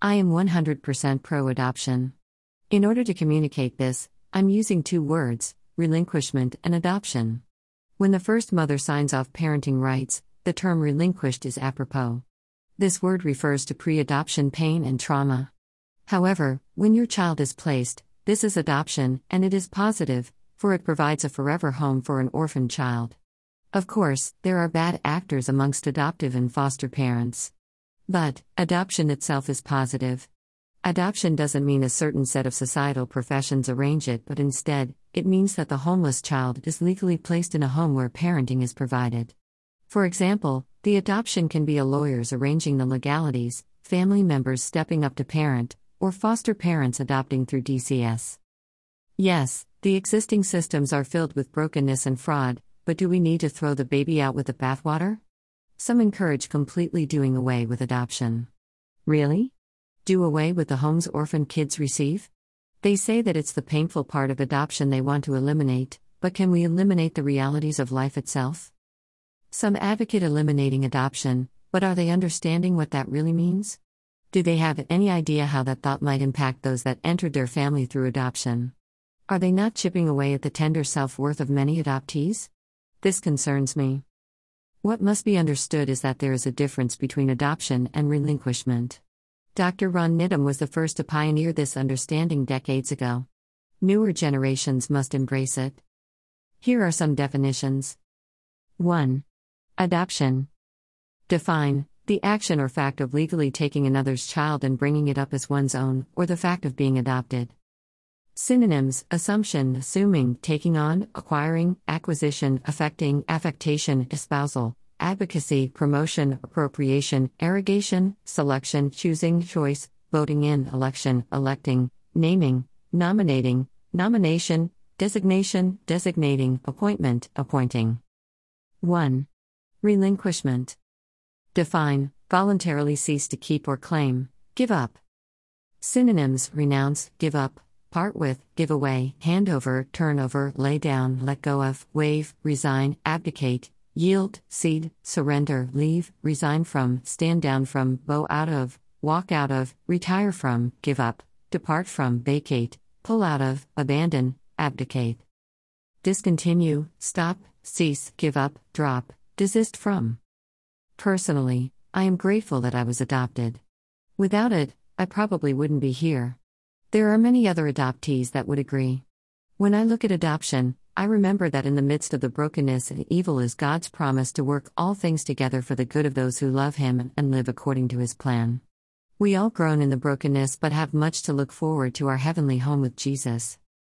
I am 100% pro adoption. In order to communicate this, I'm using two words relinquishment and adoption. When the first mother signs off parenting rights, the term relinquished is apropos. This word refers to pre adoption pain and trauma. However, when your child is placed, this is adoption, and it is positive, for it provides a forever home for an orphan child. Of course, there are bad actors amongst adoptive and foster parents. But, adoption itself is positive. Adoption doesn't mean a certain set of societal professions arrange it, but instead, it means that the homeless child is legally placed in a home where parenting is provided. For example, the adoption can be a lawyer's arranging the legalities, family members stepping up to parent, or foster parents adopting through DCS. Yes, the existing systems are filled with brokenness and fraud, but do we need to throw the baby out with the bathwater? Some encourage completely doing away with adoption. Really? Do away with the homes orphan kids receive? They say that it's the painful part of adoption they want to eliminate, but can we eliminate the realities of life itself? Some advocate eliminating adoption, but are they understanding what that really means? Do they have any idea how that thought might impact those that entered their family through adoption? Are they not chipping away at the tender self worth of many adoptees? This concerns me. What must be understood is that there is a difference between adoption and relinquishment. Dr. Ron Nydam was the first to pioneer this understanding decades ago. Newer generations must embrace it. Here are some definitions 1. Adoption. Define the action or fact of legally taking another's child and bringing it up as one's own, or the fact of being adopted. Synonyms assumption, assuming, taking on, acquiring, acquisition, affecting, affectation, espousal, advocacy, promotion, appropriation, arrogation, selection, choosing, choice, voting in, election, electing, naming, nominating, nomination, designation, designating, appointment, appointing. 1. Relinquishment. Define, voluntarily cease to keep or claim, give up. Synonyms renounce, give up, part with, give away, hand over, turn over, lay down, let go of, waive, resign, abdicate, yield, cede, surrender, leave, resign from, stand down from, bow out of, walk out of, retire from, give up, depart from, vacate, pull out of, abandon, abdicate. Discontinue, stop, cease, give up, drop, desist from. Personally, I am grateful that I was adopted. Without it, I probably wouldn't be here. There are many other adoptees that would agree. When I look at adoption, I remember that in the midst of the brokenness and evil is God's promise to work all things together for the good of those who love Him and live according to His plan. We all groan in the brokenness but have much to look forward to our heavenly home with Jesus.